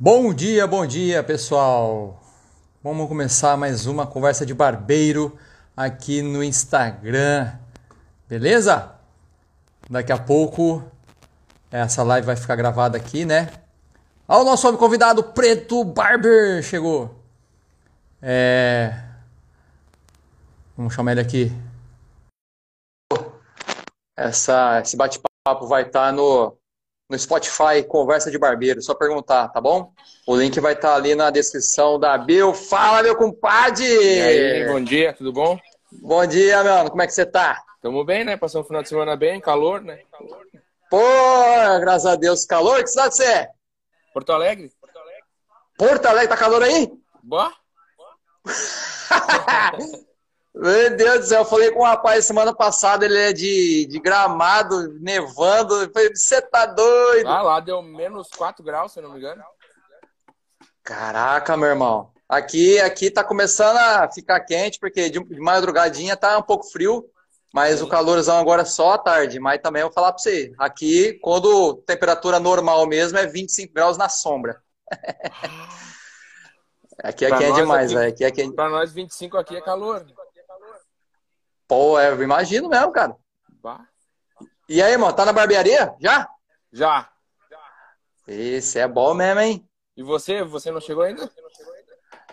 Bom dia, bom dia, pessoal. Vamos começar mais uma conversa de barbeiro aqui no Instagram. Beleza? Daqui a pouco essa live vai ficar gravada aqui, né? Olha o nosso convidado, Preto Barber, chegou. É... Vamos chamar ele aqui. Essa, esse bate-papo vai estar no, no Spotify Conversa de Barbeiro. Só perguntar, tá bom? O link vai estar ali na descrição da Bill. Fala, meu compadre! E aí, bom dia, tudo bom? Bom dia, mano. Como é que você tá? Tamo bem, né? Passamos um final de semana bem, calor, né? Pô, graças a Deus, calor. Que cidade você é? Porto Alegre? Porto Alegre, tá calor aí? Boa? Meu Deus do céu, eu falei com um rapaz semana passada, ele é de, de gramado, nevando. Eu falei, você tá doido? Ah, lá deu menos 4 graus, se não me engano. Caraca, meu irmão. Aqui, aqui tá começando a ficar quente, porque de de madrugadinha tá um pouco frio, mas Sim. o calorzão agora é só à tarde. Mas também eu vou falar pra você, aqui, quando temperatura normal mesmo, é 25 graus na sombra. Aqui, Pra aqui é nós demais, aqui- velho. Aqui, aqui... Pra nós, 25 aqui é calor. Pô, é, eu imagino mesmo, cara. Bah. E aí, irmão, tá na barbearia? Já? Já. Esse é bom mesmo, hein? E você? Você não chegou ainda?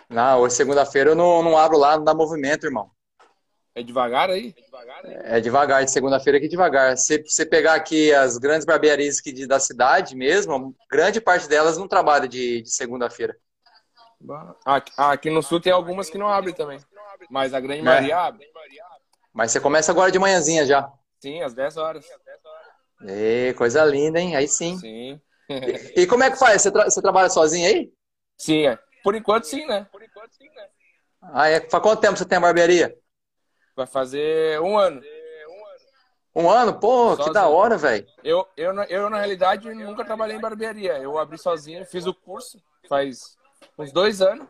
Não, hoje segunda-feira eu não, não abro lá, não dá movimento, irmão. É devagar aí? É devagar, de segunda-feira aqui devagar. Se você pegar aqui as grandes barbearias aqui de- da cidade mesmo, grande parte delas não trabalha de, de segunda-feira. Bah. Aqui, no sul tem algumas que não abrem também. Mas a grande É. maioria abre. Mas você começa agora de manhãzinha já. Sim, às 10 horas. Ê, coisa linda, hein? Aí sim. Sim. E como é que faz? Você, tra- você trabalha sozinho aí? Sim, é. Por enquanto sim, né? Ah, é? Faz quanto tempo você tem a barbearia? Vai fazer um ano. Um ano? Pô, que Sozinho. da hora, velho. Eu, eu, na- eu, na realidade, nunca trabalhei em barbearia. Eu abri sozinho, fiz o curso faz uns dois anos.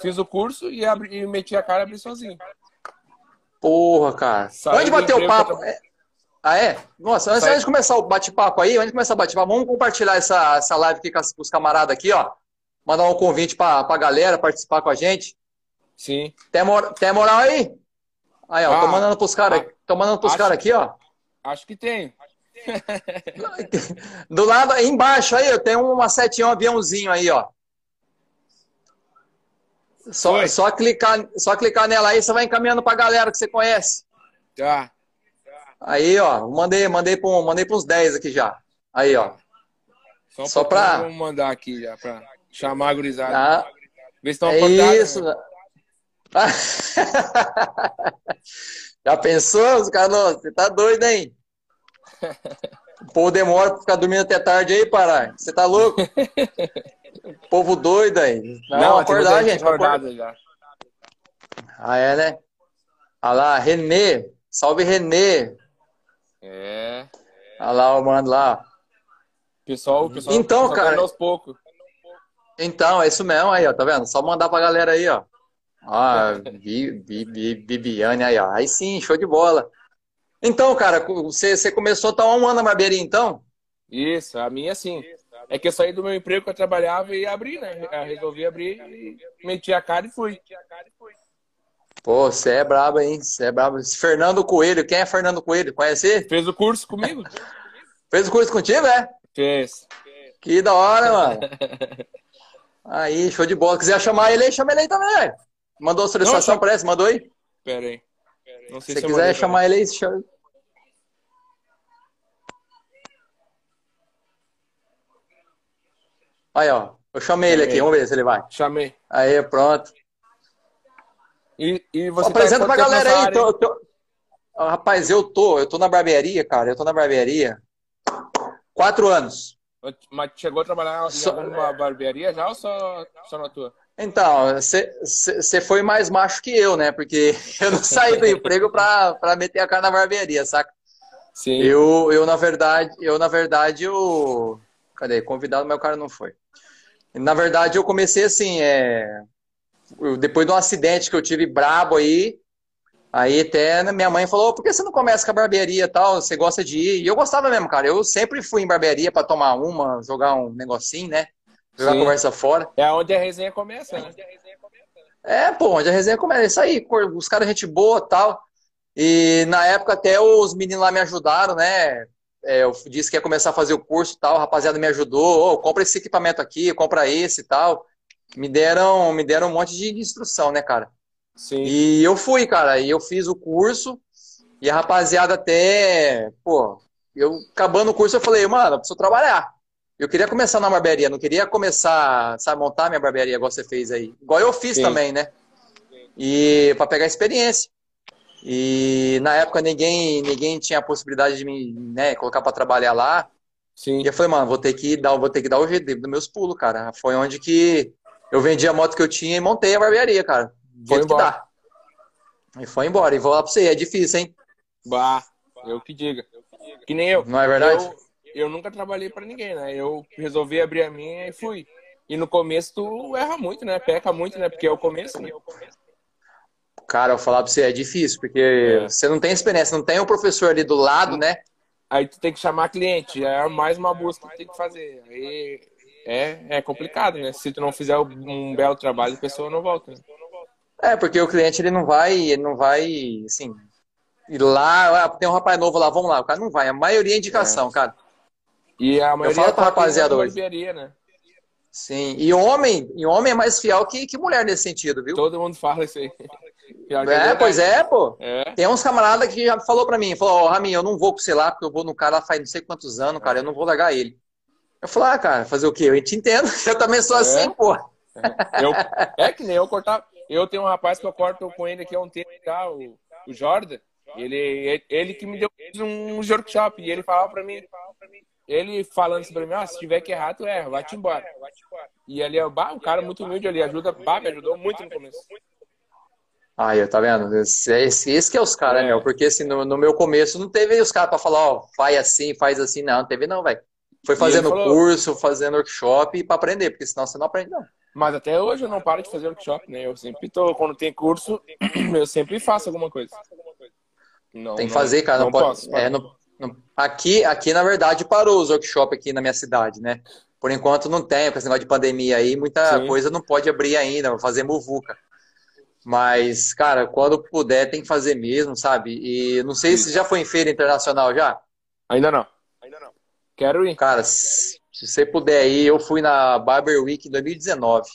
Fiz o curso e, abri, e meti a cara e abri sozinho. Porra, cara. Onde do bateu o emprego papo? pra É- Ah, é? Nossa, antes, antes de começar o bate-papo aí, antes de começar o bate-papo, vamos compartilhar essa, essa live aqui com as- com os camaradas aqui, ó. Mandar um convite pra, pra galera participar com a gente. Sim. Tem, mor tem moral aí? Aí, ó, tô Ah, mandando pros caras. ah, Tô mandando pros caras aqui, ó. Acho que tem. Do lado, aí embaixo aí, eu tenho uma setinha, um aviãozinho aí, ó. Só, só, clicar, só clicar nela aí, você vai encaminhando pra galera que você conhece. Tá. Aí, ó, mandei, mandei para mandei uns 10 aqui já. Aí, ó. Só, Só pra- Vamos mandar aqui já pra chamar a gurizada. Ah, Ver se estão é acordados. isso. né? Já pensou? Os caras, você tá doido, hein? O povo demora pra ficar dormindo até tarde aí, parar. Você tá louco? Povo doido aí. Não, Não, acordar, gente. acordado já. Ah, é, né? Olha lá, Renê. Salve, Renê. É. Olha lá, o mano lá. Pessoal, pessoal Então, pessoal tá cara- aos poucos. Então, é isso mesmo aí, ó, tá vendo? Só mandar pra galera aí, ó. Ah, Bi- Bi- Bi- Bibiane aí, ó. Aí sim, show de bola. Então, cara, você, você começou a estar um ano na barbearia, então? Isso, a minha sim. É que eu saí do meu emprego que eu trabalhava e abri, né? Eu resolvi abrir e meti a cara e fui. Pô, você é brabo, hein? Você é brabo. Fernando Coelho, quem é Fernando Coelho? Conhece? Fez o curso comigo? Fez o curso contigo, é? Fez. Que da hora, mano. Aí, show de bola. Quiser chamar ele aí, chama ele aí também, velho. Mandou a solicitação, Não, parece? Mandou aí? Pera aí. Não sei Se quiser chamar ele aí, chama. Aí, ó. Eu chamei ele aqui, vamos ver se ele vai. Chamei. Aí, pronto. E, e você Apresenta tá pra galera aí. tô- tô- Rapaz, eu tô, eu tô na barbearia, cara. Eu tô na barbearia. Quatro anos. Mas chegou a trabalhar em Só- alguma barbearia já ou só, só na tua? Então, você foi mais macho que eu, né? Porque eu não saí do emprego pra, pra meter a cara na barbearia, saca? Sim. Eu, eu, na verdade, eu, na verdade, eu. Cadê? Convidado, meu cara não foi. Na verdade, eu comecei assim, é... depois de um acidente que eu tive brabo aí, aí até minha mãe falou, por que você não começa com a barbearia e tal? Você gosta de ir? E eu gostava mesmo, cara. Eu sempre fui em barbearia pra tomar uma, jogar um negocinho, né? jogar a Sim. conversa fora. É onde a resenha começa, né? É, pô, onde a resenha começa. É isso aí, os caras, gente boa tal. E na época até os meninos lá me ajudaram, né? É, eu disse que ia começar a fazer o curso e tal, a rapaziada me ajudou. Ô, compra esse equipamento aqui, compra esse e tal. Me deram, me deram um monte de instrução, né, cara? Sim. E eu fui, cara, e eu fiz o curso, e a rapaziada até, pô, eu acabando o curso, eu falei, mano, eu preciso trabalhar. Eu queria começar na barbearia, não queria começar, sabe, montar minha barbearia, igual você fez aí. Igual eu fiz Sim. também, né? E para pegar experiência. E na época ninguém, ninguém tinha a possibilidade de me, né, colocar para trabalhar lá. Sim. E eu falei, mano, vou ter que dar, vou ter que dar o jeito dos meus pulos, cara. Foi onde que eu vendi a moto que eu tinha e montei a barbearia, cara. Foi Jeito que embora. dá. E foi embora. E vou lá pra você, é difícil, hein? Bah, eu que diga. Que nem eu. Não é verdade? Eu, eu nunca trabalhei pra ninguém, né? Eu resolvi abrir a minha e fui. E no começo tu erra muito, né? Peca muito, né? Porque é o começo, né? Cara, eu vou falar pra você, é difícil, porque É. você não tem experiência, não tem um professor ali do lado, né? Aí tu tem que chamar cliente, é mais uma busca que tu tem que fazer. Aí é, é complicado, né? Se tu não fizer um belo trabalho, a pessoa não volta. Né? É, porque o cliente ele não vai, ele não vai, assim, ir lá, ah, tem um rapaz novo lá, vamos lá. O cara não vai, a maioria é indicação, cara. E a maioria falo pra tá rapaziada hoje. barbearia, né? Sim. E homem, e homem é mais fiel que, que mulher nesse sentido, viu? Todo mundo fala isso aí. É, verdade. pois é, pô. É, Tem uns camaradas que já falou pra mim, falou, ó, Raminho, eu não vou com você lá, porque eu vou no cara lá faz não sei quantos anos, cara, eu não vou largar ele. Eu falei, ah, cara, fazer o quê? Eu te entendo, eu também sou É. assim, pô. eu, é que nem eu cortava. Eu tenho um rapaz que eu corto com ele aqui há um tempo já, o, o Jordan. Ele, ele que me deu um workshop e ele falava pra mim, ele falando assim pra mim, ah, se tiver que errar, tu erra, vai-te embora. E ali, bah, um cara muito humilde ali, ajuda, bah, me ajudou muito no começo. Aí, tá vendo? Esse, esse, esse que é os caras, É. meu. Porque assim, no, no meu começo não teve os caras pra falar, ó, faz assim, faz assim, não. Não teve não, velho. Foi fazendo falou- curso, fazendo workshop pra aprender, porque senão você não aprende, não. Mas até hoje eu não paro de fazer workshop, né? Eu sempre tô, quando tem curso, eu sempre faço alguma coisa. Não, Tem que não- fazer, cara. Não, pode. posso, é, não- não- aqui, aqui, na verdade, parou os workshops aqui na minha cidade, né? Por enquanto não tem, com esse negócio de pandemia aí, muita Sim. coisa não pode abrir ainda, fazer muvuca. Mas, cara, quando puder, tem que fazer mesmo, sabe? E não sei se já foi em feira internacional já. Ainda não. Ainda não. Quero ir. Cara, se se você puder ir, eu fui na Barber Week em 2019.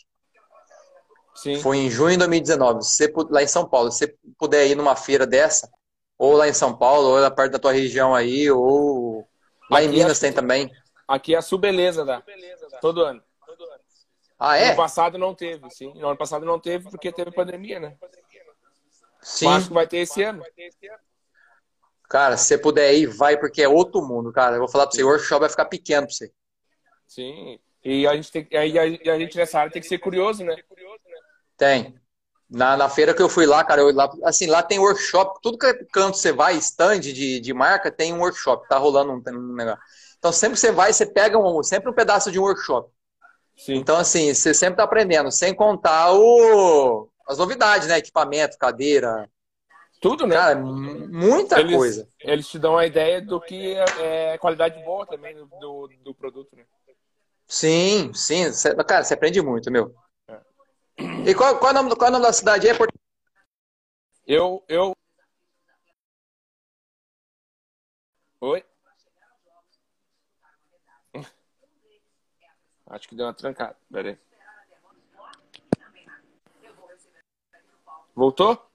Sim. Foi em junho de 2019. Se você, lá em São Paulo, se você puder ir numa feira dessa, ou lá em São Paulo, ou lá perto da tua região aí, ou lá em Aqui Minas acho tem também. Aqui é a Subeleza da. Todo ano. Ah, No é? passado não teve, sim. No ano passado não teve porque teve pandemia, né? Sim. Acho que vai ter esse ano. Cara, se você puder ir, vai, porque é outro mundo, cara. Eu vou falar pra você, o workshop vai ficar pequeno pra você. Sim. E a gente tem aí a, a gente nessa área tem que ser curioso, né? Tem. Na, na feira que eu fui lá, cara, eu, lá, assim, lá tem workshop, tudo que é canto você vai, stand de, de marca, tem um workshop, tá rolando um, um negócio. Então, sempre que você vai, você pega um, sempre um pedaço de um workshop. Sim. Então, assim, você sempre tá aprendendo, sem contar o, as novidades, né? Equipamento, cadeira, Tudo, né? cara, muita eles, coisa. eles te dão a ideia do que é, é qualidade boa também do, do, do produto, né? Sim, sim, cê- cara, você aprende muito, meu. É. E qual, qual, é o nome, qual é o nome da cidade? É Porto- Eu, eu. Oi? Acho que deu uma trancada. Pera aí. Voltou?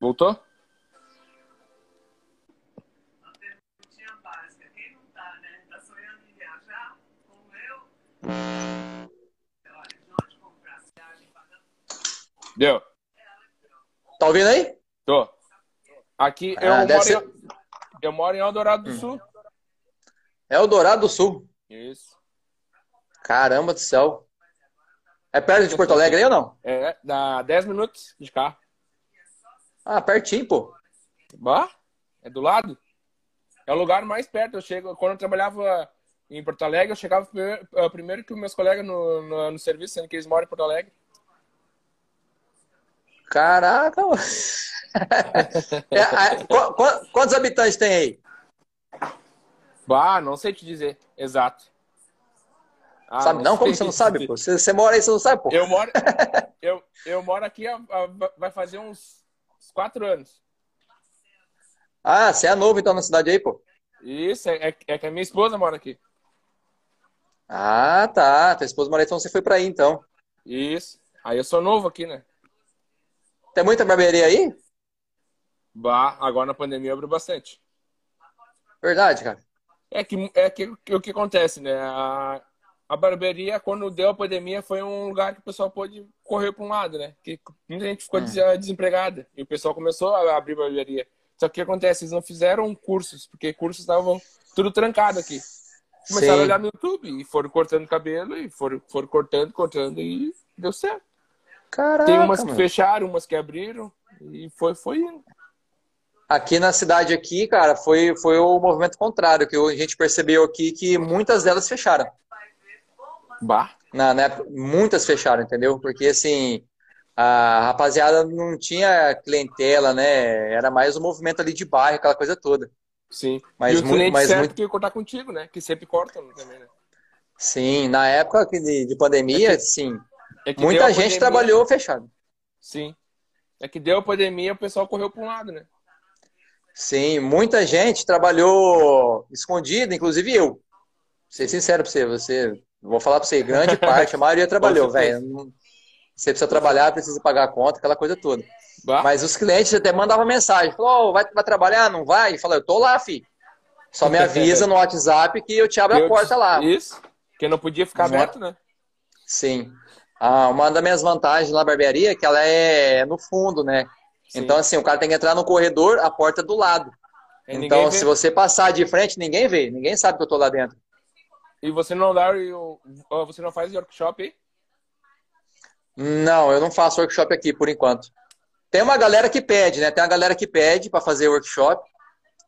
Voltou? Deu. Tá ouvindo aí? Tô. Aqui eu, Ah, moro ser- em, eu moro em Eldorado do Sul. É o Dourado do Sul. Isso. Caramba do céu. É perto de Porto Alegre aí ou não? É, dá 10 minutos de carro. Ah, pertinho, pô. Bah, é do lado. É o lugar mais perto. Eu chego, quando eu trabalhava em Porto Alegre, eu chegava primeiro, eh, primeiro que os meus colegas no, no, no serviço, sendo que eles moram em Porto Alegre. Caraca! mano. É, é, qu- qu- quantos habitantes tem aí? Bah, não sei te dizer. Exato. Ah, sabe não? Como sei você não sabe, pô? Você, você mora aí, você não sabe, pô? Eu moro, eu, eu moro aqui, há- há- vai fazer uns uns quatro anos. Ah, você é novo então na cidade aí, pô? Isso, é, é, é que a minha esposa mora aqui. Ah, tá. Tua esposa mora aí, então você foi pra aí, então. Isso. Aí eu sou novo aqui, né? Tem muita barbearia aí? Bah, agora na pandemia abriu bastante. Verdade, cara. É que, é que o que acontece, né? A, a barbearia, quando deu a pandemia, foi um lugar que o pessoal pôde correr para um lado, né? Que muita gente ficou des- desempregada e o pessoal começou a abrir barbearia. Só que o que acontece? Eles não fizeram cursos, porque cursos estavam tudo trancado aqui. Começaram Sim. a olhar no YouTube e foram cortando cabelo e foram, foram cortando, cortando e deu certo. Caraca, Tem umas que mano. fecharam, umas que abriram e foi, foi indo. Aqui na cidade aqui, cara, foi, foi o movimento contrário, que a gente percebeu aqui que muitas delas fecharam. Bah. Na, na época, muitas fecharam, entendeu? Porque assim, a rapaziada não tinha clientela, né? Era mais o movimento ali de bairro, aquela coisa toda. Sim. Mas e o muito- mas certo muito- que ia cortar contigo, né? Que sempre cortam também, né? Sim, na época de, de pandemia, sim, É que deu muita a gente pandemia- trabalhou fechado. Sim. É que deu a pandemia, o pessoal correu para um lado, né? Sim, muita gente trabalhou escondido, inclusive eu. Ser sincero pra você, você, vou falar pra você, grande parte, a maioria trabalhou, velho. Você precisa trabalhar, precisa pagar a conta, aquela coisa toda. Bah. Mas os clientes até mandavam mensagem, falou, "Ô, vai, vai trabalhar? Não vai? E fala, eu tô lá, fi. Só me avisa no WhatsApp que eu te abro a Eu- porta lá. Isso. Que não podia ficar Não é? aberto, né? Sim. Ah, uma das minhas vantagens na barbearia é que ela é no fundo, né? Sim. Então, assim, o cara tem que entrar no corredor, a porta é do lado. Ninguém Então, se você passar de frente, ninguém vê, ninguém sabe que eu tô lá dentro. E você não dá você não faz workshop aí? Não, eu não faço workshop aqui por enquanto. Tem uma galera que pede, né? Tem uma galera que pede para fazer workshop.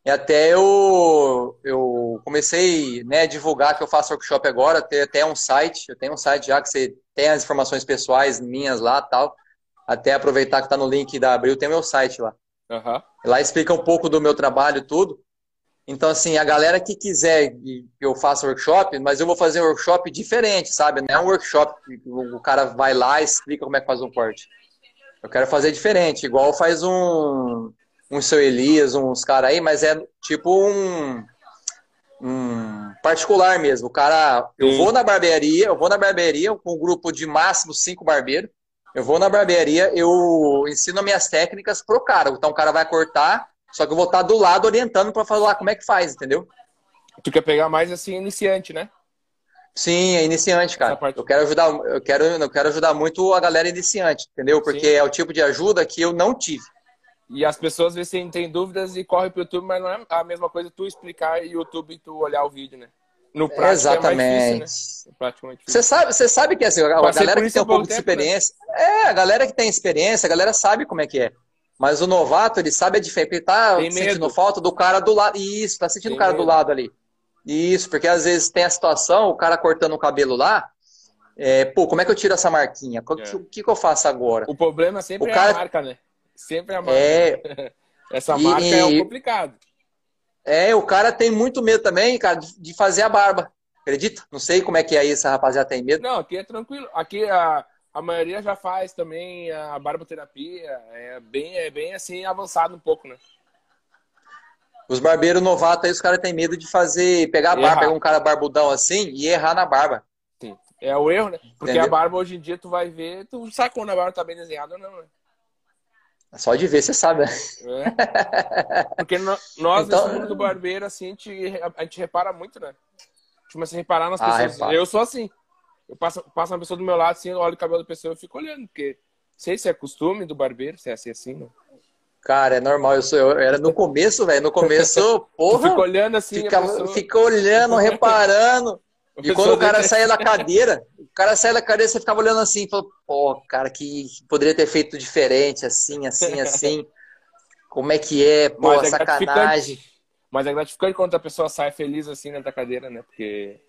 E até eu, eu comecei né, a divulgar que eu faço workshop agora, tem até um site, eu tenho um site já que você tem as informações pessoais minhas lá tal. Até aproveitar que tá no link da Abril, tem meu site lá. Aham. Lá explica um pouco do meu trabalho e tudo. Então, assim, a galera que quiser que eu faça workshop, mas eu vou fazer um workshop diferente, sabe? Não é um workshop que o cara vai lá e explica como é que faz um corte. Eu quero fazer diferente, igual faz um, um seu Elias, uns caras aí, mas é tipo um, um particular mesmo. O cara, eu Sim. vou na barbearia, eu vou na barbearia com um grupo de máximo cinco barbeiros. Eu vou na barbearia, eu ensino minhas técnicas pro cara. Então o cara vai cortar, só que eu vou estar do lado orientando para falar como é que faz, entendeu? Tu quer pegar mais assim, iniciante, né? Sim, é iniciante, cara. Eu quero ajudar, eu quero, eu quero ajudar muito a galera iniciante, entendeu? Porque Sim. é o tipo de ajuda que eu não tive. E as pessoas às vezes têm, dúvidas e correm pro YouTube, mas não é a mesma coisa tu explicar e YouTube e tu olhar o vídeo, né? No prático é Exatamente. difícil, né? É. Você sabe, você sabe que assim, a Passei galera que tem há um pouco pouco de tempo, né? experiência, é, a galera que tem experiência, a galera sabe como é que é. Mas o novato, ele sabe a diferença, ele tá Tem sentindo medo. falta do cara do lado. Isso, tá sentindo Tem o cara do medo. lado ali. Isso, porque às vezes tem a situação, o cara cortando o cabelo lá, é, pô, como é que eu tiro essa marquinha? O que, É. o que que eu faço agora? O problema sempre O é cara- a marca, né? Sempre é a marca. É, Essa E- marca é o e- complicado. É, o cara tem muito medo também, cara, de fazer a barba. Acredita? Não sei como é que é isso, a rapaziada tem medo. Não, aqui é tranquilo. Aqui a, a maioria já faz também a barboterapia. É bem, é bem assim avançado um pouco, né? Os barbeiros novatos aí, os caras têm medo de fazer, pegar a barba, Errar. pegar um cara barbudão assim e errar na barba. Sim. É o erro, né? Porque Entendeu? a barba hoje em dia tu vai ver, tu sabe quando a barba tá bem desenhada ou não, né? Só de ver, você sabe, né? É. Porque nós, Então- nesse mundo do barbeiro, assim, a gente, a gente repara muito, né? A gente começa a reparar nas Ah, pessoas. repara. Eu sou assim. Eu passo, passo uma pessoa do meu lado, assim, eu olho o cabelo da pessoa e fico olhando, porque sei se é costume do barbeiro, se é assim, assim, né? Cara, é normal. Eu, sou, eu era no começo, velho. No começo, porra, fica olhando assim, a fica, pessoa, fica olhando, reparando. E quando o cara saía da cadeira, o cara saía da cadeira, você ficava olhando assim, falou, pô, cara, que poderia ter feito diferente, assim, assim, assim. Como é que é? Pô, Mas é sacanagem. Mas é gratificante quando a pessoa sai feliz assim né, da cadeira, né? Porque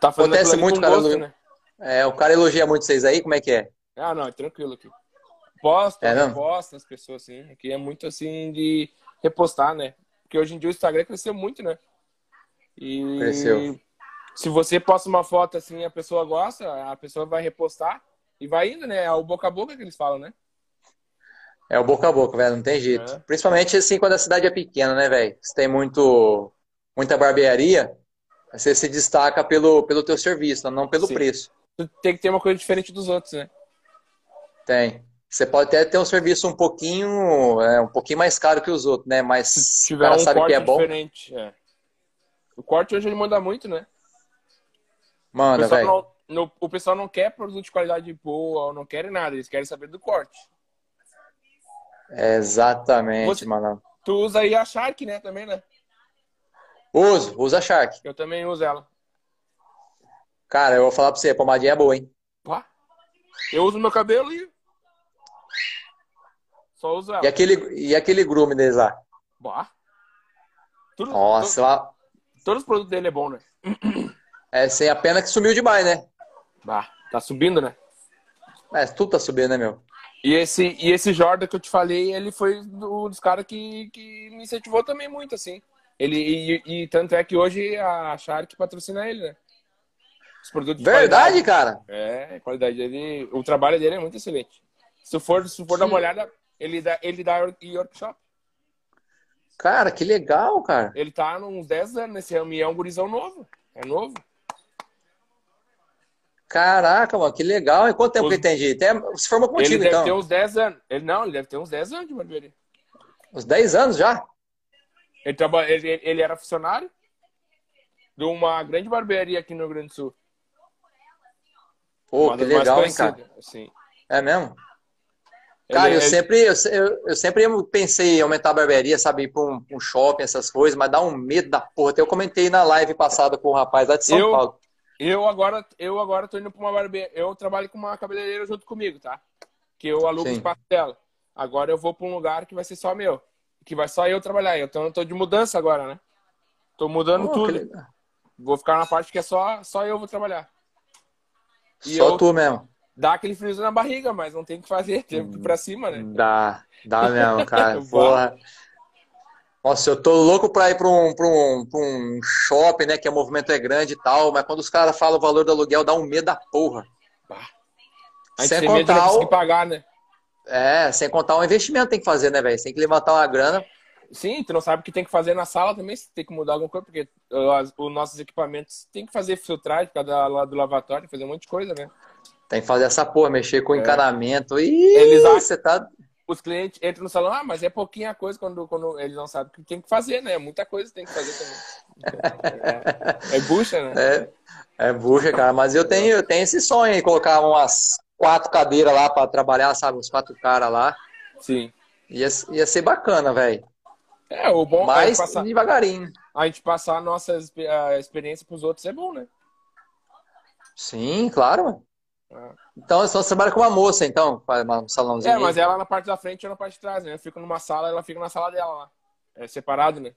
tá Acontece muito, cara, gosto, né? É, o cara elogia muito vocês aí, como é que é? Ah, não, é tranquilo aqui. Posta, É, reposta as pessoas, assim. Aqui é muito assim de repostar, né? Porque hoje em dia o Instagram cresceu muito, né? E Cresceu. Se você posta uma foto assim, a pessoa gosta, a pessoa vai repostar e vai indo, né? É o boca a boca que eles falam, né? É o boca a boca, velho, não tem jeito. É. Principalmente assim quando a cidade é pequena, né, velho? Você tem muito, muita barbearia, você se destaca pelo, pelo teu serviço, não pelo Sim. preço. Tu tem que ter uma coisa diferente dos outros, né? Tem. Você pode até ter um serviço um pouquinho, é, um pouquinho mais caro que os outros, né? Mas Se o tiver cara um sabe que é bom, diferente. é. O corte hoje ele manda muito, né? Manda, velho. o pessoal não quer produto de qualidade boa, não querem nada, eles querem saber do corte. Exatamente, Você- mano. Tu usa aí a Shark, né, também, né? Uso, usa Shark. Eu também uso ela. Cara, eu vou falar pra você, a pomadinha é boa, hein? Pá. Eu uso meu cabelo e. Só uso ela. E aquele, e aquele groove deles lá? Bah. Tudo, Nossa, lá, to- todos os produtos dele é bom, né? é sem a pena que sumiu demais, né? Bah. Tá subindo, né? Mas tudo tá subindo, né, meu? E esse, e esse Jordan que eu te falei, ele foi um dos caras que, que me incentivou também muito, assim. Ele, e, e tanto é que hoje a Shark patrocina ele, né? Os produtos de Verdade, cara? É, a qualidade dele. O trabalho dele é muito excelente. Se for, se for dar uma olhada, ele dá, ele dá workshop. Cara, que legal, cara. Ele tá uns 10 anos nesse ramo e é um gurizão novo. É novo. Caraca, mano, que legal. E quanto tempo Os- que ele tem de... Até se formou ele contigo, deve então. ter uns 10 anos. Ele, não, ele deve ter uns 10 anos de barbearia. Uns 10 anos já? Ele, traba, ele, ele era funcionário de uma grande barbearia aqui no Rio Grande do Sul. Pô, uma que legal, hein, cara? Assim. É mesmo? Cara, Ele- eu ele- sempre, eu, eu, sempre pensei em aumentar a barbearia, sabe, ir pra um, um shopping, essas coisas, mas dá um medo da porra. Até eu comentei na live passada com o rapaz lá de São Eu- Paulo. Eu agora, eu agora tô indo pra uma barbearia. Eu trabalho com uma cabeleireira junto comigo, tá? Que eu alugo o espaço dela. Agora eu vou pra um lugar que vai ser só meu. Que vai só eu trabalhar. Então eu tô de mudança agora, né? Tô mudando que tudo. Vou ficar na parte que é só, só eu vou trabalhar. E Só eu- tu mesmo. Dá aquele friozinho na barriga, mas não tem o que fazer. Tem que ir pra cima, né? Dá, dá mesmo, cara. Porra. Nossa, eu tô louco pra ir pra um, pra um, pra um shopping, né? Que o movimento é grande e tal, mas quando os caras falam o valor do aluguel, dá um medo da porra. Gente Sem contar o... pagar, né? É, sem contar o investimento tem que fazer, né, velho? Tem que levantar uma grana. Sim, tu não sabe o que tem que fazer na sala também, se tem que mudar alguma coisa, porque uh, os nossos equipamentos tem que fazer filtragem cada lado do lavatório, fazer um monte de coisa, né? Tem que fazer essa porra, mexer com É. encanamento. Ih, Eles acham- você tá. Os clientes entram no salão, ah, mas é pouquinha coisa quando, quando eles não sabem o que tem que fazer, né? Muita coisa tem que fazer também. É, é bucha, né? É, é bucha, cara. Mas eu tenho, eu tenho esse sonho aí, colocar umas quatro cadeiras lá pra trabalhar, sabe? Uns quatro caras lá. Sim. Ia, ia ser bacana, velho. É, o bom é Mas passar, devagarinho. a gente passar a nossa a experiência pros outros é bom, né? Sim, claro. Ah. Então, só você trabalha com uma moça, então, um salãozinho. É, mas ela na parte da frente e eu na parte de trás, né? Eu fico numa sala, ela fica na sala dela lá. É separado, né?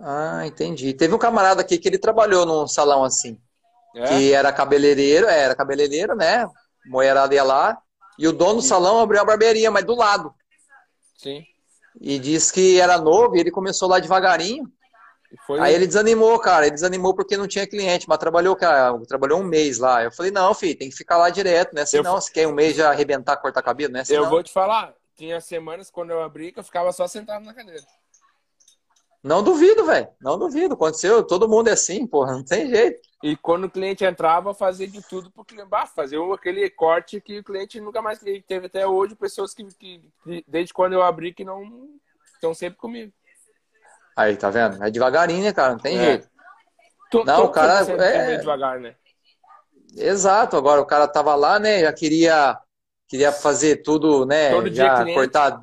Ah, entendi. Teve um camarada aqui que ele trabalhou num salão assim, É? que era cabeleireiro, é, era cabeleireiro, né? Moerada ia lá, e o dono do Sim. salão abriu a barbearia, mas do lado. Sim. E disse que era novo, e ele começou lá devagarinho. Foi Aí ele desanimou, cara. Ele desanimou porque não tinha cliente, mas trabalhou, cara, trabalhou um mês lá. Eu falei, não, filho, tem que ficar lá direto, né? Senão, se quer um mês já arrebentar, cortar cabelo, né? Eu Senão, vou te falar, tinha semanas quando eu abri que eu ficava só sentado na cadeira. Não duvido, velho. Não duvido. Aconteceu, todo mundo é assim, porra, não tem jeito. E quando o cliente entrava, fazia de tudo pro cliente. Fazer aquele corte que o cliente nunca mais teve. Teve até hoje pessoas que, que- que desde quando eu abri, que não estão sempre comigo. Aí, tá vendo? É devagarinho, né, cara? Não tem É. jeito. Tu- Não, tu- o cara- é- meio devagar, né? Exato. Agora o cara tava lá, né? Já queria, queria fazer tudo, né? Todo dia já cortar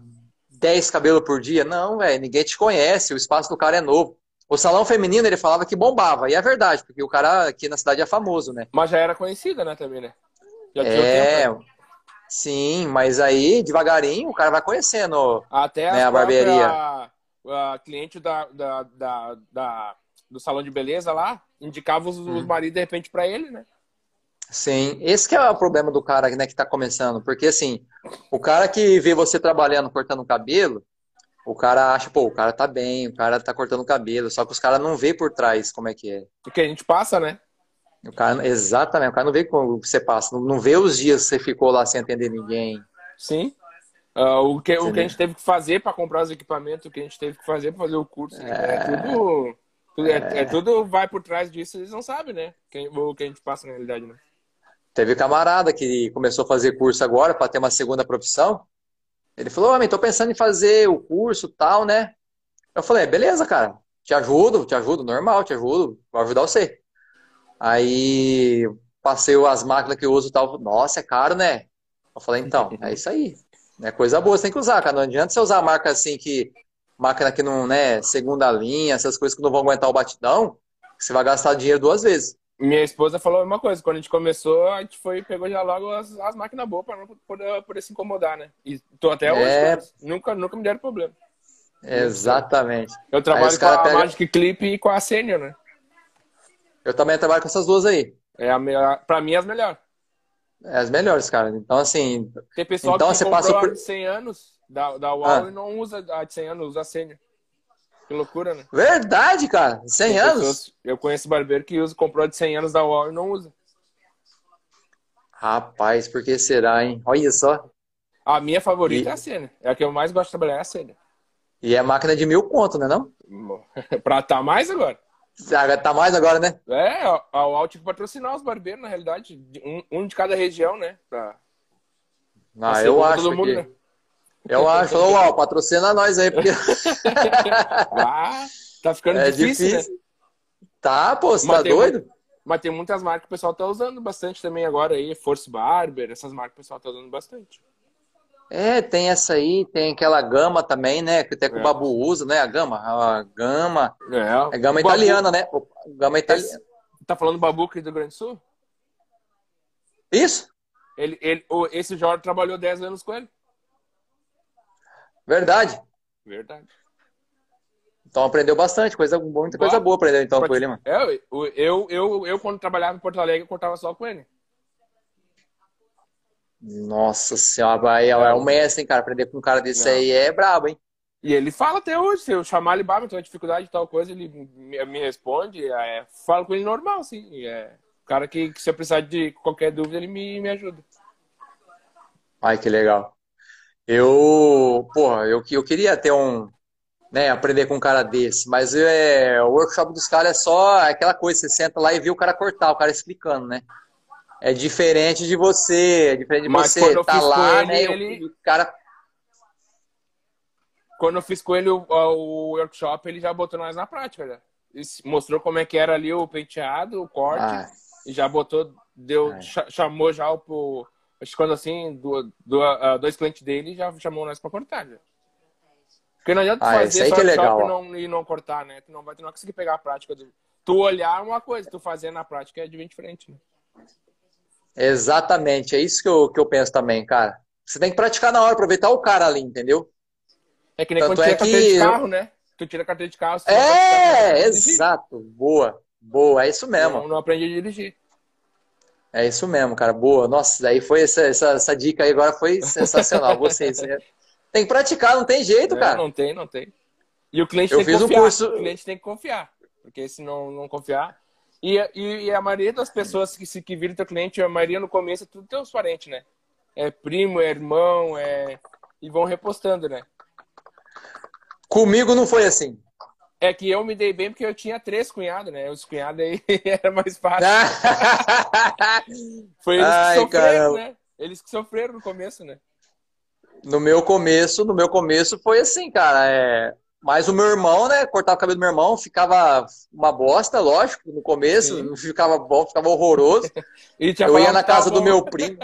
10 cabelos por dia. Não, velho, ninguém te conhece. O espaço do cara é novo. O salão feminino, ele falava que bombava. E é verdade, porque o cara aqui na cidade é famoso, né? Mas já era conhecida, né, também, né? Já tinha É, tempo, né? sim, mas aí, devagarinho, o cara vai conhecendo. Até né, a a barbearia. própria- a cliente da, da, da, da- do salão de beleza lá indicava os, Hum. os maridos de repente pra ele, né? Sim, esse que é o problema do cara, né, que tá começando, porque assim, o cara que vê você trabalhando, cortando o cabelo, o cara acha, pô, o cara tá bem, o cara tá cortando o cabelo, só que os caras não vê por trás como é que é. O que a gente passa, né? O cara, exatamente, o cara não vê como você passa, não, não vê os dias que você ficou lá sem atender ninguém. Sim. Uh, o, que, o que a gente teve que fazer para comprar os equipamentos, o que a gente teve que fazer para fazer o curso, é, é tudo. tudo é, é, tudo vai por trás disso, eles não sabem, né? Quem, o que a gente passa na realidade, né? Teve camarada que começou a fazer curso agora para ter uma segunda profissão. Ele falou, homem, tô pensando em fazer o curso tal, né? Eu falei, beleza, cara, te ajudo, te ajudo, normal, te ajudo, vou ajudar você. Aí passei as máquinas que eu uso tal, nossa, é caro, né? Eu falei, então, é isso aí. É coisa boa, você tem que usar, cara. Não adianta você usar marca assim que. Máquina que não, né, segunda linha, essas coisas que não vão aguentar o batidão, você vai gastar dinheiro duas vezes. Minha esposa falou a mesma coisa. Quando a gente começou, a gente foi pegou já logo as, as máquinas boas para não poder, poder, se incomodar, né? E tô até hoje, é... nunca, nunca me deram problema. Exatamente. Eu trabalho com a pega... Magic Clip e com a Senior, né? Eu também trabalho com essas duas aí. É a melhor, pra mim, as melhores. É as melhores, cara. Então, assim. Tem pessoal então, que você passa por... a de 100 anos da, da UAU ah. e não usa a de 100 anos, usa a Senior. Que loucura, né? Verdade, cara. 100 Tem anos? Pessoas... eu conheço barbeiro que usa, comprou a de 100 anos da UAU e não usa. Rapaz, por que será, hein? Olha só. A minha favorita e... é a Senior. É a que eu mais gosto de trabalhar, é a Senior. E é máquina de mil conto, né não? pra tá mais agora. Tá mais agora, né? É, a UAU tinha que patrocinar os barbeiros, na realidade. Um, um de cada região, né? Pra... Ah, eu acho mundo, que... né? Eu acho. Ô, UAU, patrocina nós aí, porque... ah, tá ficando é difícil, difícil. Né? Tá, pô, você tá doido? Mas tem muitas marcas que o pessoal tá usando bastante também agora aí. Force Barber, essas marcas que o pessoal tá usando bastante. É, tem essa aí, tem aquela gama também, né? Que até que é. o Babu usa, né? A gama. A gama. É, é gama italiana, né? Gama italiana. Tá falando do Babu aqui do Grande Sul? Isso. Ele, ele, esse Jorge trabalhou 10 anos com ele. Verdade. Verdade. Então aprendeu bastante, coisa, muita coisa boa aprendeu então com ele, mano. É, eu, eu, eu, eu, quando trabalhava em Porto Alegre, eu cortava só com ele. Nossa senhora, é, é um mestre, hein, cara. Aprender com um cara desse Não. aí é brabo, hein? E ele fala até hoje, se eu chamar ele Baba, então dificuldade de tal coisa, ele me, me responde, é, falo com ele normal, assim. É, cara que, que, se eu precisar de qualquer dúvida, ele me, me ajuda. Ai, que legal. Eu, porra, eu, eu queria ter um, né, aprender com um cara desse, mas é, o workshop dos caras é só aquela coisa, você senta lá e vê o cara cortar, o cara explicando, né? É diferente de você, é diferente de Mas você tá lá, né? Ele... O cara. Quando eu fiz com ele o, o workshop, ele já botou nós na prática, né? mostrou como é que era ali o penteado, o corte, ah. e já botou, deu, ah. chamou já o. Acho que quando assim, do, do, uh, dois clientes dele já chamou nós pra cortar. Já. Porque não adianta ah, fazer só é legal, e, não, e não cortar, né? Tu não vai tu não conseguir pegar a prática do. Tu olhar é uma coisa, tu fazer na prática é de bem diferente, né? Exatamente, é isso que eu, que eu penso também, cara. Você tem que praticar na hora, aproveitar o cara ali, entendeu? É que nem Tanto quando é tira que... carteira de carro, né? Tu tira carteira de carro. É, exato. Boa, boa, é isso mesmo. Não, não aprendi a dirigir. É isso mesmo, cara. Boa. Nossa, daí foi essa, essa, essa dica aí agora foi sensacional. Vocês. Tem que praticar, não tem jeito, é, cara. Não tem, não tem. E o cliente eu tem que confiar. Um curso... O cliente tem que confiar. Porque se não, não confiar, e, e, e, a maioria das pessoas que, se, que viram teu cliente, a maioria no começo é tudo teus parentes, né? É primo, é irmão, é... e vão repostando, né? Comigo não foi assim. É que eu me dei bem porque eu tinha três cunhados, né? Os cunhados aí era mais fácil. foi eles Ai, que sofreram, caramba. né? Eles que sofreram no começo, né? No meu começo, no meu começo foi assim, cara. É mas o meu irmão, né, cortava o cabelo do meu irmão, ficava uma bosta, lógico, no começo, Sim. ficava bom, ficava horroroso. eu ia na casa do meu primo.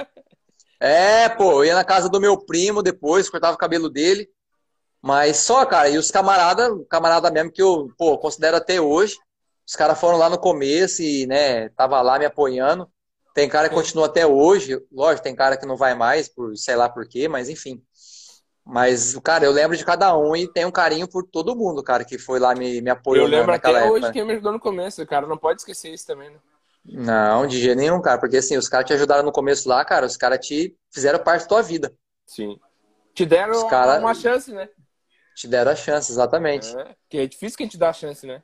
É, pô, eu ia na casa do meu primo depois, cortava o cabelo dele. Mas só, cara, e os camaradas, camarada mesmo que eu, pô, considero até hoje, os caras foram lá no começo e, né, tava lá me apoiando. Tem cara que continua até hoje, lógico, tem cara que não vai mais, por sei lá por quê, mas enfim. Mas, cara, eu lembro de cada um e tenho um carinho por todo mundo, cara, que foi lá me, me apoiou. Eu lembro até época. hoje quem me ajudou no começo, cara. Não pode esquecer isso também, né? Não, de jeito nenhum, cara. Porque assim, os caras te ajudaram no começo lá, cara. Os caras te fizeram parte da tua vida. Sim. Te deram Os cara- uma chance, né? Te deram a chance, exatamente. É, que é difícil quem te dá a chance, né?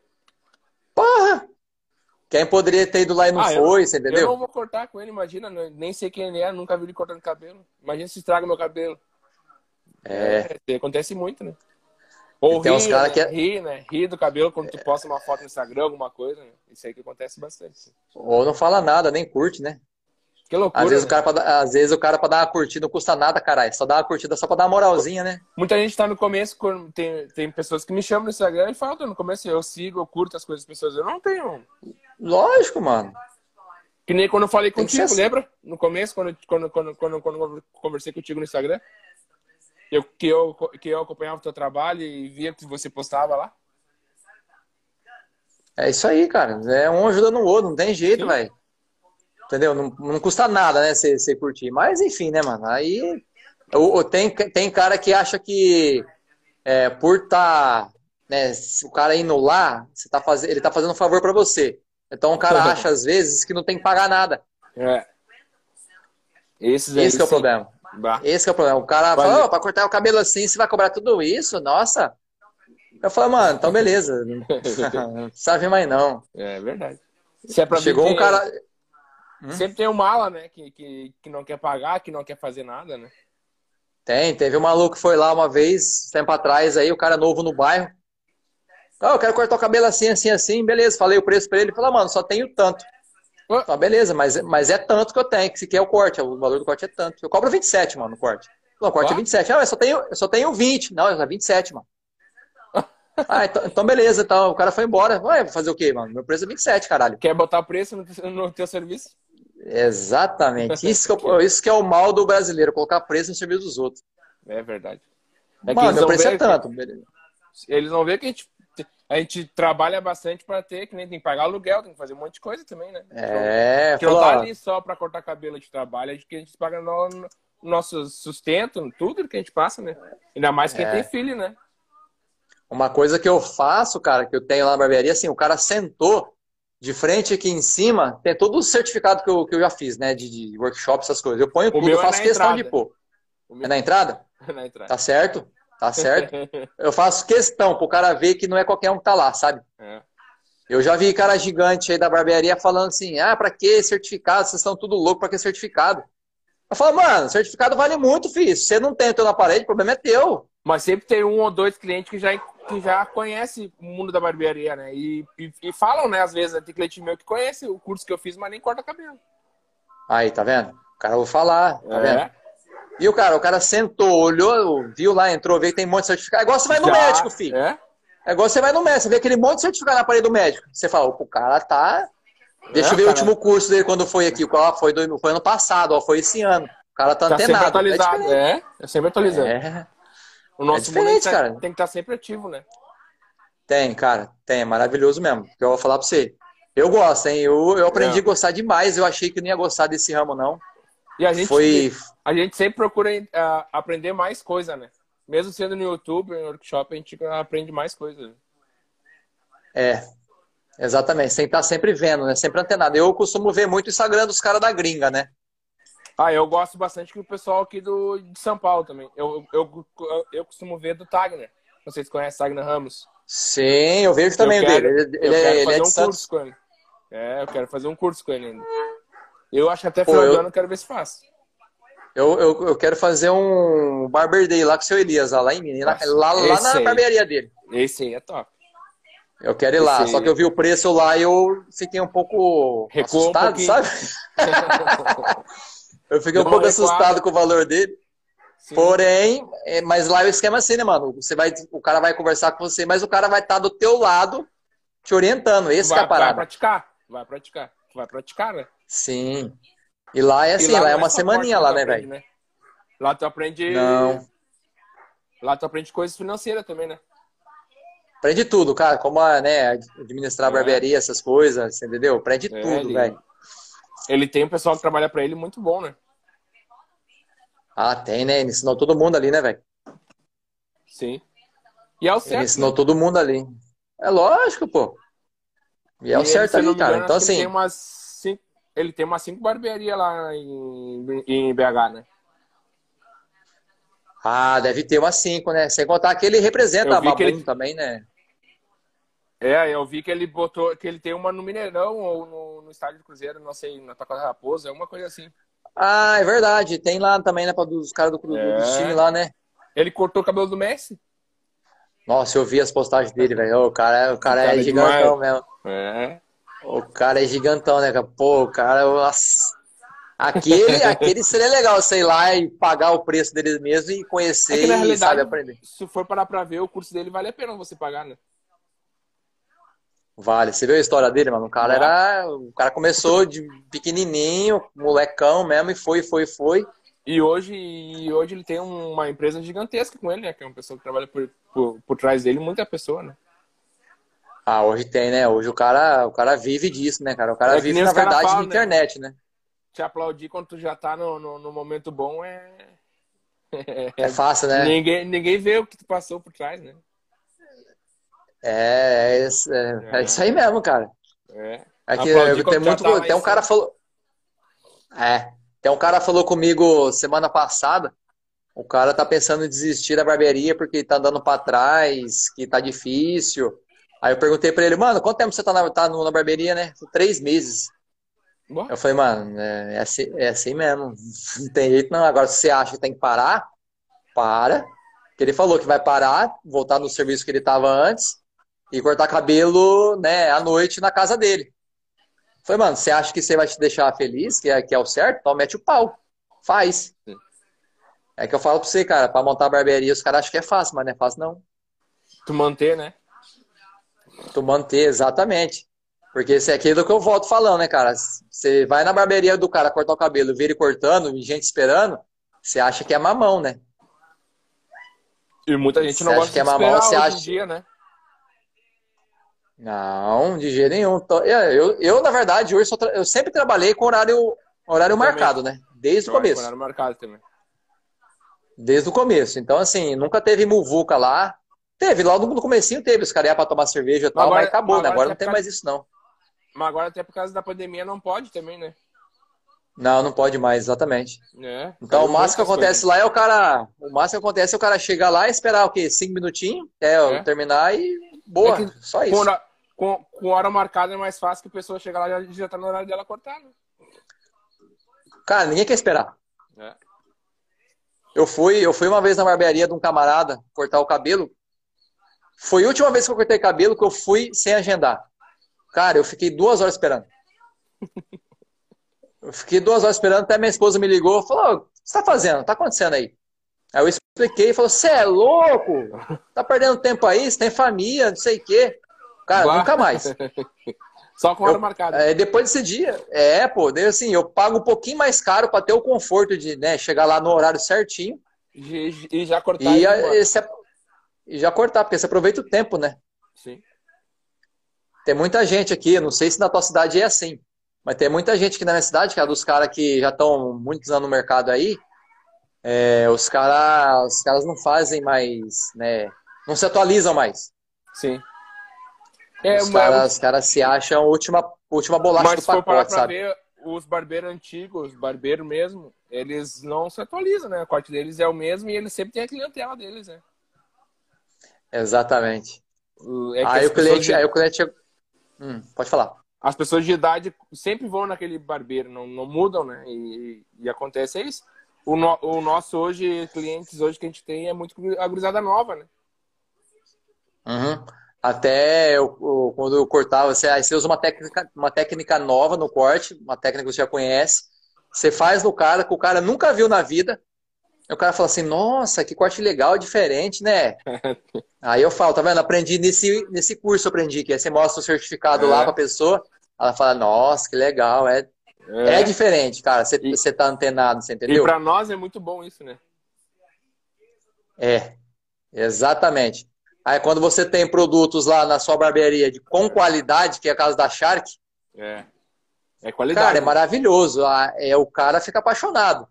Porra! Quem poderia ter ido lá e não Ah, eu- foi, você Eu entendeu? não vou cortar com ele, imagina. né? Nem sei quem ele é, nunca vi ele cortando cabelo. Imagina se estraga meu cabelo. É. É, acontece muito, né? Ou tem uns rir, cara né? que é- rir, né? Rir do cabelo quando tu posta uma foto no Instagram, alguma coisa, né? Isso aí que acontece bastante. Ou não fala nada, nem curte, né? Que loucura, Às vezes, né? o cara pra, dar- às vezes o cara pra dar uma curtida não custa nada, caralho. Só dá uma curtida só pra dar uma moralzinha, né? Muita gente tá no começo, tem, tem pessoas que me chamam no Instagram e falam, "Tô no começo eu sigo, eu curto as coisas das pessoas. Eu não tenho. Lógico, mano. Que nem quando eu falei contigo, assim. lembra? No começo, quando, quando, quando, quando, quando eu conversei contigo no Instagram. Eu, que, eu, que eu acompanhava o teu trabalho e via que você postava lá. É isso aí, cara. É um ajudando o outro, não tem jeito, velho. Entendeu? Não, não custa nada, né, você curtir. Mas, enfim, né, mano? Aí. o- o- tem, tem cara que acha que é, por tá. Né, se o cara indo lá, você tá faz... ele tá fazendo um favor pra você. Então o cara acha, às vezes, que não tem que pagar nada. É. Esses aí, Esse que é o sim. problema. Bah. Esse que é o problema. O cara Valeu. fala, "Ô, pra cortar o cabelo assim, você vai cobrar tudo isso? Nossa. Eu falo, mano, então beleza. Não vir mais não. É verdade. Se é pra Chegou um cara. Sempre tem um mala, né? Que, que, que não quer pagar, que não quer fazer nada, né? Tem, teve um maluco que foi lá uma vez, tempo atrás, aí, o cara novo no bairro. Ah, eu quero cortar o cabelo assim, assim, assim. Beleza, falei o preço pra ele. Ele falou, mano, só tenho tanto. Ah, beleza, mas, mas é tanto que eu tenho, que se quer o corte, o valor do corte é tanto. Eu cobro 27, mano, no corte. Não, o corte Ó. é 27. Ah, eu só tenho, eu só tenho 20. Não, é 27, mano. Ah, então, então beleza, então o cara foi embora. Ué, vou fazer o quê, mano? Meu preço é 27, caralho. Quer botar preço no, teu- no teu serviço? Exatamente. Isso que, eu- isso que é o mal do brasileiro, colocar preço no serviço dos outros. É verdade. É Mano, meu não preço é tanto. que- eles não veem que a gente, a gente trabalha bastante pra ter, que nem tem que pagar aluguel, tem que fazer um monte de coisa também, né? É, Que não tá ali só pra cortar cabelo de trabalho, é que a gente paga no, no nosso sustento, tudo que a gente passa, né? Ainda mais quem É. tem filho, né? Uma coisa que eu faço, cara, que eu tenho lá na barbearia, assim, o cara sentou de frente aqui em cima, tem todo o certificado que eu, que eu já fiz, né, de, de workshop, essas coisas. Eu ponho tudo, meu eu é faço na questão entrada. de pôr. O É na entrada? na entrada. Tá certo? Tá certo? Eu faço questão pro cara ver que não é qualquer um que tá lá, sabe? É. Eu já vi cara gigante aí da barbearia falando assim, ah, pra que certificado? Vocês estão tudo louco, pra que certificado? Eu falo, mano, certificado vale muito, filho. Se você não tem o teu na parede, o problema é teu. Mas sempre tem um ou dois clientes que já, que já conhece o mundo da barbearia, né? E, e, e falam, né, às vezes, né, tem cliente meu que conhece o curso que eu fiz, mas nem corta cabelo. Aí, tá vendo? O cara vou falar, tá vendo? É. E o cara, o cara sentou, olhou, viu lá, entrou, veio que tem um monte de certificado. É igual você vai no Já- médico, filho. É? É igual você vai no médico, você vê aquele monte de certificado na parede do médico. Você fala, o cara tá. Deixa É, eu ver o cara. último curso dele quando foi aqui. Qual foi, do, foi ano passado, ó, foi esse ano. O cara tá, Tá sempre antenado. atualizado. diferente. É, é sempre atualizando. É, O nosso É mundo diferente, tá- cara. tem que estar sempre ativo, né? tem, cara, tem, é maravilhoso mesmo. Eu vou falar pra você. Eu gosto, hein? Eu, eu aprendi É. a gostar demais. Eu achei que não ia gostar desse ramo, não. E a gente, Foi. a gente sempre procura ah, aprender mais coisa, né? Mesmo sendo no YouTube, no workshop, a gente aprende mais coisa. né? É, exatamente. Que estar sempre vendo, né? Sempre antenado. Eu costumo ver muito o Instagram dos caras da gringa, né? Ah, eu gosto bastante que o pessoal aqui do, de São Paulo também. Eu, eu, eu, eu costumo ver do Tagner. Não sei se conhece Tagner Ramos. Sim, eu vejo também eu o quero, dele. Ele, eu ele é, quero ele é fazer de um curso com ele. É, eu quero fazer um curso com ele ainda. Eu acho que até Pô, final eu- do ano eu quero ver se faço. Eu, eu, eu quero fazer um Barber Day lá com o seu Elias, lá, lá em Minas, lá, Nossa, lá, lá na aí. barbearia dele. Esse aí é top. Eu quero ir lá, só que eu vi o preço lá e eu fiquei um pouco Recuou um assustado, pouquinho. sabe? Eu fiquei Deu um pouco assustado com o valor dele. Sim. Porém, é, mas lá é o esquema assim, né, mano? Você vai, o cara vai conversar com você, mas o cara vai estar do teu lado te orientando. Esse que é vai, a vai parada. praticar. Vai praticar. Vai praticar, né? Sim. E lá é assim, lá, não é uma só semaninha lá, né, aprende, velho? Lá tu aprende. Não. Lá tu aprende coisas financeiras também, né? Aprende tudo, cara. Como né, administrar É. barbearia, essas coisas, entendeu? Aprende É, tudo, ele- velho. Ele tem um pessoal que trabalha pra ele muito bom, né? Ah, tem, né? Ele ensinou todo mundo ali, né, velho? Sim. E é o Ele certo. ensinou todo mundo ali. É lógico, pô. E é o ele, certo não ali, cara. engano, Então, ele assim, Tem umas ele tem umas cinco barbearias lá em, em BH, né? Ah, deve ter umas cinco, né? Sem contar que ele representa a Babum ele- também, né? É, eu vi que ele botou, que ele tem uma no Mineirão ou no, no estádio do Cruzeiro, não sei, na Toca da Raposa, é uma coisa assim. Ah, é verdade. Tem lá também, né? Pra dos caras do, do, É. do time lá, né? Ele cortou o cabelo do Messi. Nossa, eu vi as postagens dele, velho. O cara, o cara O cara é é gigantão demais. mesmo. É. O cara é gigantão, né? Pô, o cara, nossa. Aquele, aquele seria legal, sei lá, e pagar o preço dele mesmo e É conhecer na e, sabe, aprender. Se for parar pra ver, o curso dele vale a pena você pagar, né? Vale. Você viu a história dele, mano? O cara era. O cara começou de pequenininho, molecão mesmo, e foi, foi, foi. E hoje, e hoje ele tem uma empresa gigantesca com ele, né? Que é uma pessoa que trabalha por, por, por trás dele, muita pessoa, né? Ah, hoje tem, né? Hoje o cara, o cara vive disso, né, cara? O cara É vive, na verdade, falam, na né? internet, né? Te aplaudir quando tu já tá no, no, no momento bom é. É fácil, né? Ninguém, ninguém vê o que tu passou por trás, né? É, é, isso- é- é isso aí mesmo, cara. É. É que Aplaudir tem muito. tá tem em um cara falou. É. Tem um cara falou comigo semana passada. O cara tá pensando em desistir da barbearia porque tá andando pra trás, que tá difícil. Aí eu perguntei pra ele, mano, quanto tempo você tá na, tá na barbearia, né? Três meses. Bom, Eu falei, mano, é, é assim, é assim mesmo. Não tem jeito não. Agora, se você acha que tem que parar, para. Porque ele falou que vai parar, voltar no serviço que ele tava antes e cortar cabelo, né, à noite na casa dele. Eu Falei, mano, você acha que você vai te deixar feliz, que é, que é o certo? Então mete o pau. Faz. Sim. É que eu falo pra você, cara, pra montar barbearia, os caras acham que é fácil, mas não é fácil, não. tu manter, né? Tu manter, exatamente. Porque isso é aquilo que eu volto falando, né, cara? Você vai na barbearia do cara cortar o cabelo, vê ele cortando, e gente esperando, você acha que é mamão, né? E muita gente Você não acha gosta que é mamão, você acha- dia, né? Não, de jeito nenhum. É, Eu, eu, na verdade, hoje tra- eu sempre trabalhei com horário, horário Também. marcado, né? Desde o começo. Horário marcado também. Desde o começo. Então, assim, nunca teve muvuca lá. Teve, logo no comecinho teve, os caras iam pra tomar cerveja e tal, agora- mas acabou, né? agora Agora não tem mais isso, não. Mas agora, até por causa da pandemia, não pode também, né? Não, não pode mais, exatamente. É. Então, o máximo que acontece coisas. lá é o cara. O máximo que acontece é o cara chegar lá e esperar o quê? Cinco minutinhos até eu É. terminar e boa. É que Só Com isso. hora, com, com hora marcada é mais fácil que a pessoa chegar lá e já, tá no horário dela cortar, né? Cara, ninguém quer esperar. É. Eu fui, eu fui uma vez na barbearia de um camarada cortar o cabelo. Foi a última vez que eu cortei cabelo que eu fui sem agendar. Cara, eu fiquei duas horas esperando. Eu fiquei duas horas esperando, até minha esposa me ligou, falou, "Ô, o que você tá fazendo? Tá acontecendo aí? Aí eu expliquei e falou, você é louco? Tá perdendo tempo aí, você tem família, não sei o quê. Cara, Bah. nunca mais. Só com hora Eu- marcada. É, depois desse dia, é, pô, daí assim, eu pago um pouquinho mais caro pra ter o conforto de, né, chegar lá no horário certinho E, e já cortar e, e esse- e já cortar, porque você aproveita o tempo, né? Sim. Tem muita gente aqui, não sei se na tua cidade é assim, mas tem muita gente aqui na minha cidade, que é dos caras que já estão muitos anos no mercado aí, é, os caras os caras não fazem mais, né, não se atualizam mais. Sim. É, os, mas- caras, os caras se acham a última, última bolacha Mas do pacote, pra sabe? ver, os barbeiros antigos, os barbeiros mesmo, eles não se atualizam, né? O corte deles é o mesmo e eles sempre têm a clientela deles, né? Exatamente. É aí, o cliente, de- aí o cliente. Hum, pode falar. As pessoas de idade sempre vão naquele barbeiro, não, não mudam, né? E, e acontece é isso. O, no- o nosso hoje, clientes hoje que a gente tem é muito a gurizada nova, né? Uhum. Até eu, eu- quando eu cortava, você, aí você usa uma técnica, uma técnica nova no corte, uma técnica que você já conhece. Você faz no cara que o cara nunca viu na vida. O cara fala assim: Nossa, que corte legal, diferente, né? Aí eu falo: Tá vendo? Aprendi nesse, nesse curso, aprendi. Que aí você mostra o certificado É. lá pra pessoa. Ela fala: Nossa, que legal. É, é, diferente, cara. Você, E- você tá antenado, você E entendeu? pra nós é muito bom isso, né? É, exatamente. Aí quando você tem produtos lá na sua barbearia de, com qualidade, que é a casa da Shark, É. É qualidade. cara, é maravilhoso. Ah, É, o cara fica apaixonado.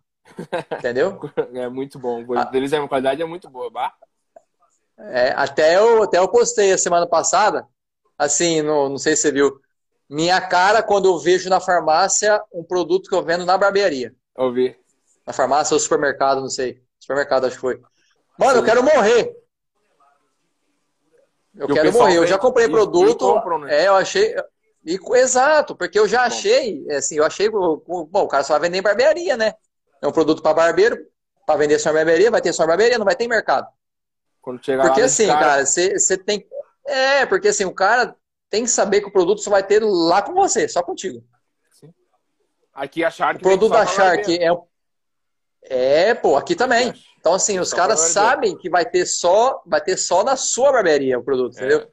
Entendeu? É muito bom. O Ah. deles é uma qualidade é muito boa. Bah. É, até, eu, até eu postei a semana passada, assim, no, não sei se você viu, minha cara quando eu vejo na farmácia um produto que eu vendo na barbearia. Ouvi. Na farmácia ou supermercado, não sei. Supermercado, acho que foi. Mano, eu quero morrer. Eu E quero morrer. Eu já comprei e- e produto. compram, né? É, eu achei. e- exato, porque eu já achei, assim, eu achei, bom, o cara só vai vender em barbearia, né? É um produto para barbeiro, para vender em barbearia, vai ter em barbearia, não vai ter mercado. Quando chegar Porque lá, assim, cara, você tem. É, porque assim, o cara tem que saber que o produto só vai ter lá com você, só contigo. Aqui a Shark O produto da Shark é. um- É, pô, aqui também. Então, assim, os Só caras sabem que vai ter só, vai ter só na sua barbearia o produto, É. entendeu?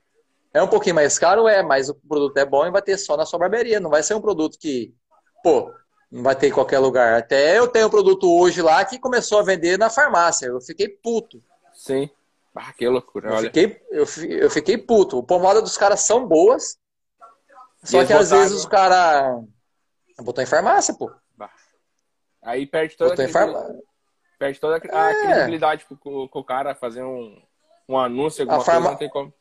É um pouquinho mais caro, é, mas o produto é bom e vai ter só na sua barbearia. Não vai ser um produto que, pô, não vai ter em qualquer lugar. Até eu tenho um produto hoje lá que começou a vender na farmácia. Eu fiquei puto. Sim. Ah, que loucura, Eu olha. fiquei, eu, eu fiquei puto. O pomada dos caras são boas, só que às vezes os caras botou em farmácia, pô. Bah. Aí perde toda, Botou a perde toda a É. credibilidade pro, pro cara fazer um, um anúncio, alguma A farma- coisa, não tem como.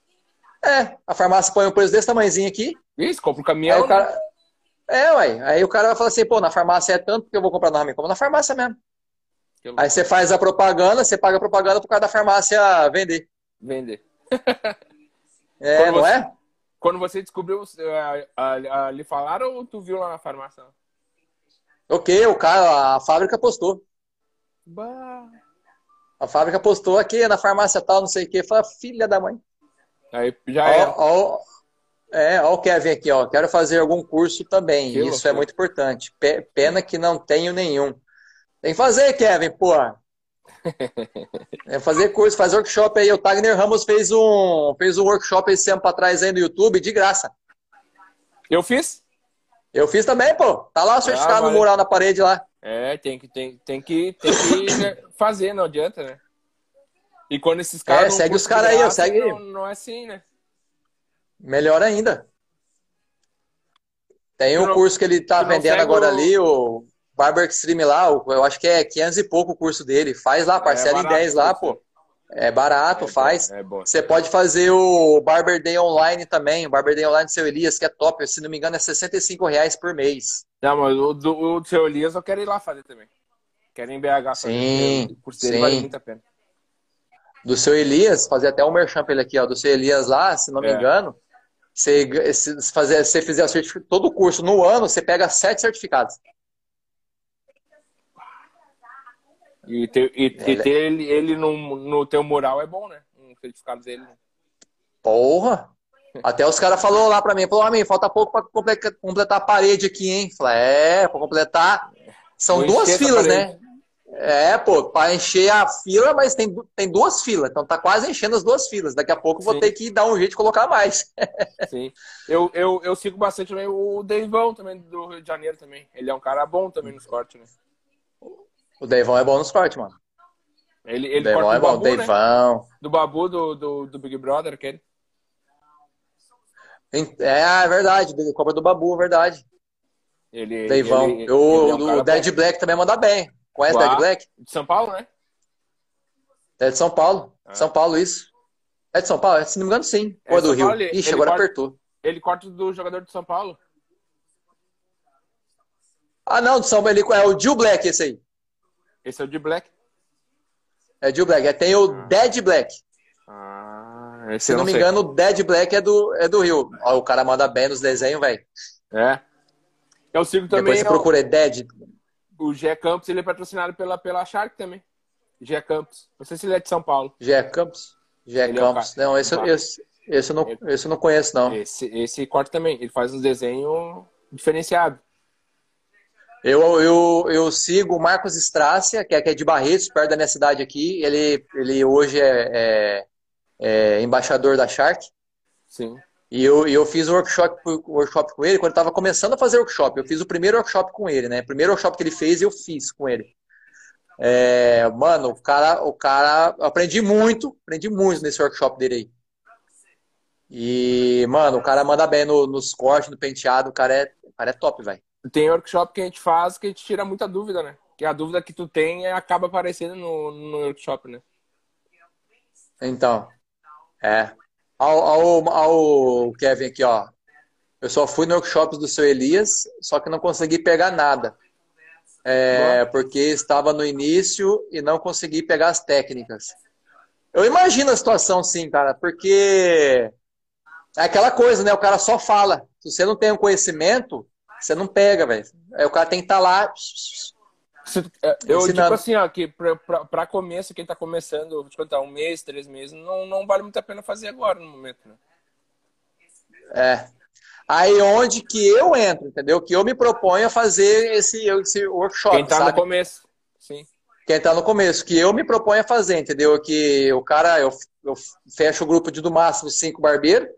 É, a farmácia põe um preço desse tamanhozinho aqui. Isso, compra o Aí caminhão. o cara. É, ué. Aí o cara vai falar assim, pô, na farmácia é tanto que eu vou comprar na Rami. Como na farmácia mesmo. que Aí você faz a propaganda, você paga a propaganda pro cara da farmácia vender. Vender. É, Quando não você- é? Quando você descobriu, lhe falaram ou tu viu lá na farmácia? O quê? O cara, a fábrica postou. Bah. A fábrica postou aqui na farmácia tal, não sei o quê. Fala, filha da mãe. Aí já era. Ó, ó, é, ó o Kevin aqui, ó. Quero fazer algum curso também. Que Isso loucura. é muito importante. Pe- Pena que não tenho nenhum. Tem que fazer, Kevin, pô. É fazer curso, fazer workshop aí. O Tagner Ramos fez um, fez um workshop esse tempo atrás aí no YouTube, de graça. Eu fiz? Eu fiz também, pô. Tá lá o certificado no valeu. mural na parede lá. É, tem que, tem, tem que, tem que fazer, não adianta, né? E quando esses caras. É, segue os caras aí, ó, segue. Não, não é assim, né? Melhor ainda. Tem um curso que ele tá não vendendo agora ali, o Barber Extreme lá, eu acho que é 500 e pouco o curso dele. Faz lá, parcela em É barato 10 lá, pô. É barato, É faz. bom, É bom. Você pode fazer o Barber Day Online também, o Barber Day Online do seu Elias, que é top. Se não me engano, é 65 reais por mês. Não, mas o do, o do seu Elias eu quero ir lá fazer também. Quero ir em BH fazer. Sim, O curso dele sim. vale muito a pena. Do seu Elias, fazer até um merchan pra ele aqui, ó. Do seu Elias lá, se não me É. engano, você, se, fazer, se fizer todo o curso no ano, você pega sete certificados. E ter, e, e Ele- ter ele, ele no, no teu mural é bom, né? Um certificado dele. né? Porra! Até os caras falaram lá pra mim, falou, amigo, falta pouco pra comple- completar a parede aqui, hein? Falei, é, pra completar. São Vou duas filas, né? É, pô, pra encher a fila, mas tem, tem duas filas, então tá quase enchendo as duas filas. Daqui a pouco eu vou ter que dar um jeito de colocar mais. Sim. Eu, eu, eu sigo bastante também o Deivão também do Rio de Janeiro também. Ele é um cara bom também nos cortes, né? O Deivão é bom nos cortes, mano. Ele, O ele Deivão é bom, Babu, né? Deivão. Do Babu do, do, do Big Brother, aquele. É, é verdade, Copa do Babu, é verdade. Ele, Deivão. ele- o ele é um o Dead bom. Black também manda bem. Conhece o. Dead Black? De São Paulo, né? É de São Paulo. Ah. São Paulo, isso. É de São Paulo? Se não me engano, sim. Ou é do São Rio? Paulo, ele- Ixi, ele agora corta- apertou. Ele corta do jogador de São Paulo. Ah, não, de São Paulo. ele- É o Jill Black esse aí. Esse é o de Black. É Jill Black. É, tem o Dead Black. Ah, esse Se eu não me sei. engano, o Dead Black é do, é do Rio. Ó, o cara manda bem nos desenhos, velho. É. Eu sigo também Depois você o- procura é Dead. O Gé Campos, ele é patrocinado pela, pela Shark também. Gé Campos. Não sei se ele é de São Paulo. Gé Campos. Gé Ele é Campos. cara- Não, esse, esse, esse, eu não, esse eu não conheço, não. Esse, esse corta também. Ele faz uns desenhos diferenciados. Eu, eu, eu sigo o Marcos Strácia, que é, que é de Barretos, perto da minha cidade aqui. Ele, ele hoje é, é- é embaixador da Shark. Sim. E eu, eu fiz um workshop, workshop com ele quando estava começando a fazer workshop. Eu fiz o primeiro workshop com ele, né? O primeiro workshop que ele fez, eu fiz com ele. É, mano, o cara, o cara, aprendi muito, aprendi muito nesse workshop dele aí. E, mano, o cara manda bem no- nos cortes, no penteado, o cara é, o cara é top, velho. Tem workshop que a gente faz que a gente tira muita dúvida, né? Que a dúvida que tu tem é- acaba aparecendo no, no workshop, né? Então, é. Ao, ao, ao Kevin aqui, ó. Eu só fui no workshop do seu Elias, só que não consegui pegar nada. É, porque estava no início e não consegui pegar as técnicas. Eu imagino a situação, sim, cara, porque é aquela coisa, né? O cara só fala. Se você não tem o conhecimento, você não pega, velho. Aí o cara tem que estar tá lá. É, eu digo assim, ó, que para começo, quem tá começando, vou te contar, um mês, três meses, não, não vale muito a pena fazer agora no momento, né? É. Aí onde que eu entro, entendeu? Que eu me proponho a fazer esse, esse workshop. Quem tá sabe? no começo, sim. Quem tá no começo, que eu me proponho a fazer, entendeu? Que o cara, eu, eu fecho o grupo de do máximo cinco barbeiros,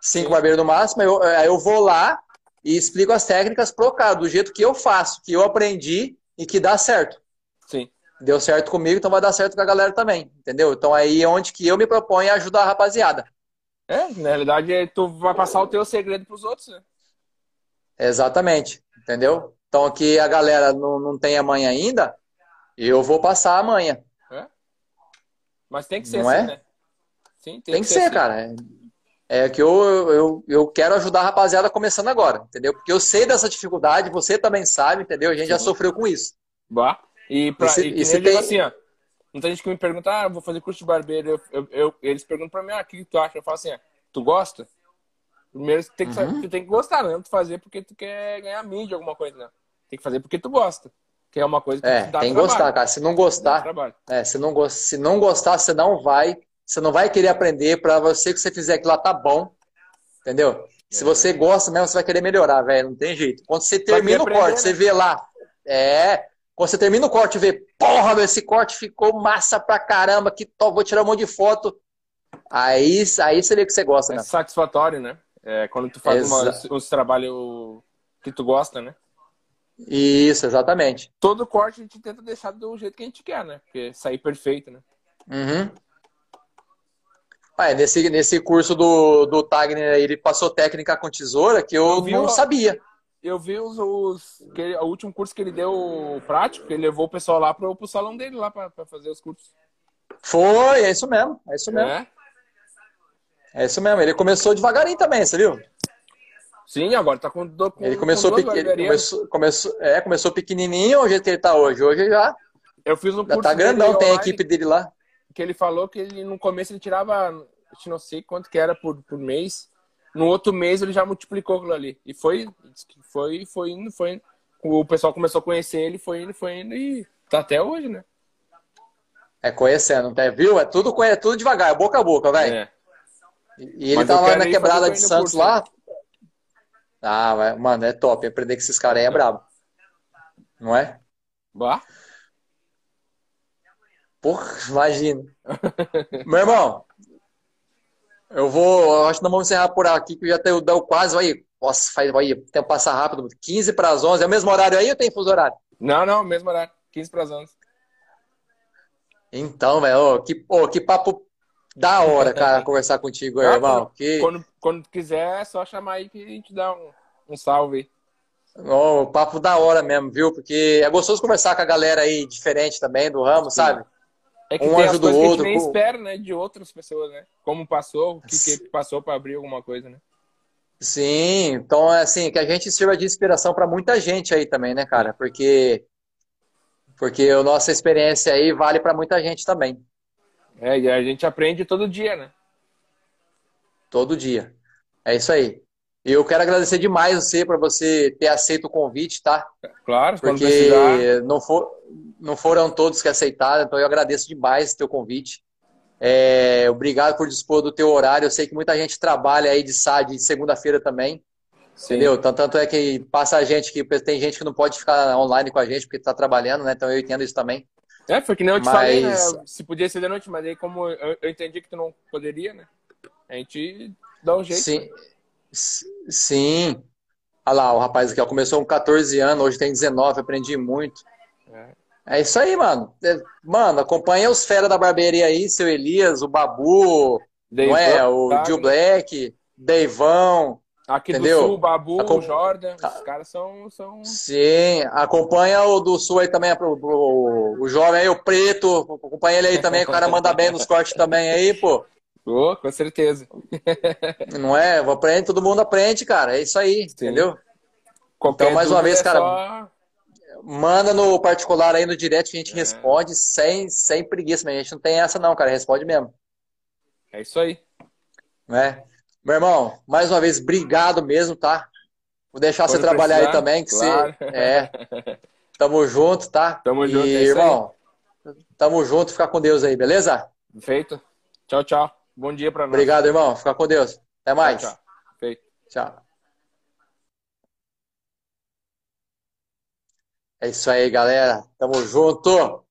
cinco sim. barbeiros no máximo, eu, aí eu vou lá e explico as técnicas pro cara, do jeito que eu faço, que eu aprendi e que dá certo. Sim. Deu certo comigo, então vai dar certo com a galera também, entendeu? Então aí é onde que eu me proponho a ajudar a rapaziada. É, na realidade, tu vai passar o teu segredo pros outros, né? Exatamente, entendeu? Então aqui a galera não, não tem a mãe ainda, eu vou passar a manha. É? Mas tem que ser não assim, é? né? Sim, tem, tem que, que, ser, ser assim. cara. É, que eu, eu, eu quero ajudar a rapaziada começando agora, entendeu? Porque eu sei dessa dificuldade, você também sabe, entendeu? A gente Sim. já sofreu com isso. Bah. E, pra, e, se, e, e tem... assim, ó, Muita gente que me pergunta, ah, vou fazer curso de barbeiro. Eu, eu, eu, eles perguntam pra mim, ah, o que tu acha? Eu falo assim, ah, tu gosta? Primeiro, tu tem, que, uhum. tu tem que gostar, não tu fazer porque tu quer ganhar mídia, alguma coisa, não. Tem que fazer porque tu gosta. Que é uma coisa que é, tem que gostar, cara. Se não gostar, é, se não, se não gostar, você não vai, você não vai querer aprender. Para você que você fizer aquilo lá tá bom, entendeu? Se você gosta mesmo, você vai querer melhorar, velho. Não tem jeito. Quando você termina o corte, né? você vê lá, é, quando você termina o corte e vê, porra, meu, esse corte ficou massa pra caramba, que top, vou tirar um monte de foto. Aí, aí você vê que você gosta, é né? satisfatório, né? É, quando tu faz uma, uns trabalhos que tu gosta, né? Isso, exatamente. Todo corte a gente tenta deixar do jeito que a gente quer, né? Porque sair perfeito, né? Uhum. Ah, nesse, nesse curso do, do Tagner, ele passou técnica com tesoura que eu, eu não sabia eu vi os, os que, o último curso que ele deu prático, ele levou o pessoal lá pro, pro salão dele lá para fazer os cursos. Foi, é isso mesmo, é isso mesmo. É? é isso mesmo, ele começou devagarinho também, você viu? Sim, agora tá com, com Ele começou pequeno, começou, começou, é, começou pequenininho, o jeito que ele tá hoje. Hoje já Eu fiz um já tá grandão, tem a equipe dele lá. Que ele falou que ele no começo ele tirava, não sei quanto que era por, por mês. No outro mês ele já multiplicou aquilo ali. E foi, foi, foi indo, foi indo. O pessoal começou a conhecer ele, foi indo, foi indo e tá até hoje, né? É conhecendo, tá? viu? É tudo, é tudo devagar, é boca a boca, velho. É. E ele Mas tá lá na quebrada de Santos lá. Ah, mano, é top. Aprender com esses caras aí é brabo. Não é? Bah. Porra, imagina. Meu irmão, eu vou, acho que nós vamos encerrar por aqui, que já tenho, deu quase, aí, nossa, faz, aí, o tempo passa rápido, 15 para as 11, é o mesmo horário aí ou tem fuso horário? Não, não, mesmo horário, 15 para as 11. Então, velho, que, oh, que papo da hora, cara, conversar contigo aí, ah, irmão. Que... Quando, quando quiser, é só chamar aí que a gente dá um, um salve. Oh, papo da hora mesmo, viu? Porque é gostoso conversar com a galera aí diferente também do ramo, Sim. sabe? É que um tem as coisas outro, que a gente nem espera, né? De outras pessoas, né? Como passou, o que, que passou para abrir alguma coisa, né? Sim, então é assim, que a gente sirva de inspiração para muita gente aí também, né, cara? Porque porque a nossa experiência aí vale para muita gente também. É, e a gente aprende todo dia, né? Todo dia. É isso aí. E eu quero agradecer demais você por você ter aceito o convite, tá? Claro, porque não for não foram todos que aceitaram, então eu agradeço demais o teu convite. É, obrigado por dispor do teu horário. Eu sei que muita gente trabalha aí de sábado e segunda-feira também. Sim. Entendeu? Tanto, tanto é que passa a gente que tem gente que não pode ficar online com a gente porque está trabalhando, né? Então eu entendo isso também. É, foi que nem eu te mas... falei, né? Se podia ser de noite, mas aí como eu, eu entendi que tu não poderia, né? A gente dá um jeito. Sim. Sim. Olha lá, o rapaz aqui ó, começou com 14 anos, hoje tem 19, aprendi muito. É. é isso aí, mano. É, mano, acompanha os fera da barbearia aí, seu Elias, o Babu, Deivão, não é? O tá, Gil Black, Deivão. Aqui entendeu? do Sul, o Babu, Acom... o Jordan, os caras são, são. Sim, acompanha o do Sul aí também, pro, pro, o jovem aí, o Preto, acompanha ele aí também, o cara manda bem nos cortes também aí, pô. Oh, com certeza. Não é? Aprende, todo mundo aprende, cara. É isso aí, Sim. entendeu? Qualquer Então, mais uma vez, é cara, só- Manda no particular aí no direct que a gente É. responde sem, sem preguiça, mas a gente não tem essa não, cara. Responde mesmo. É isso aí. Né? Meu irmão, mais uma vez, obrigado mesmo, tá? Vou deixar você Quando trabalhar aí precisar, também, que claro. você. É. Tamo junto, tá? Tamo junto, E, é isso aí. irmão, tamo junto, fica com Deus aí, beleza? Feito. Tchau, tchau. Bom dia pra nós. Obrigado, irmão. Fica com Deus. Até mais. Tchau, tchau. Feito. Tchau. É isso aí, galera. Tamo junto.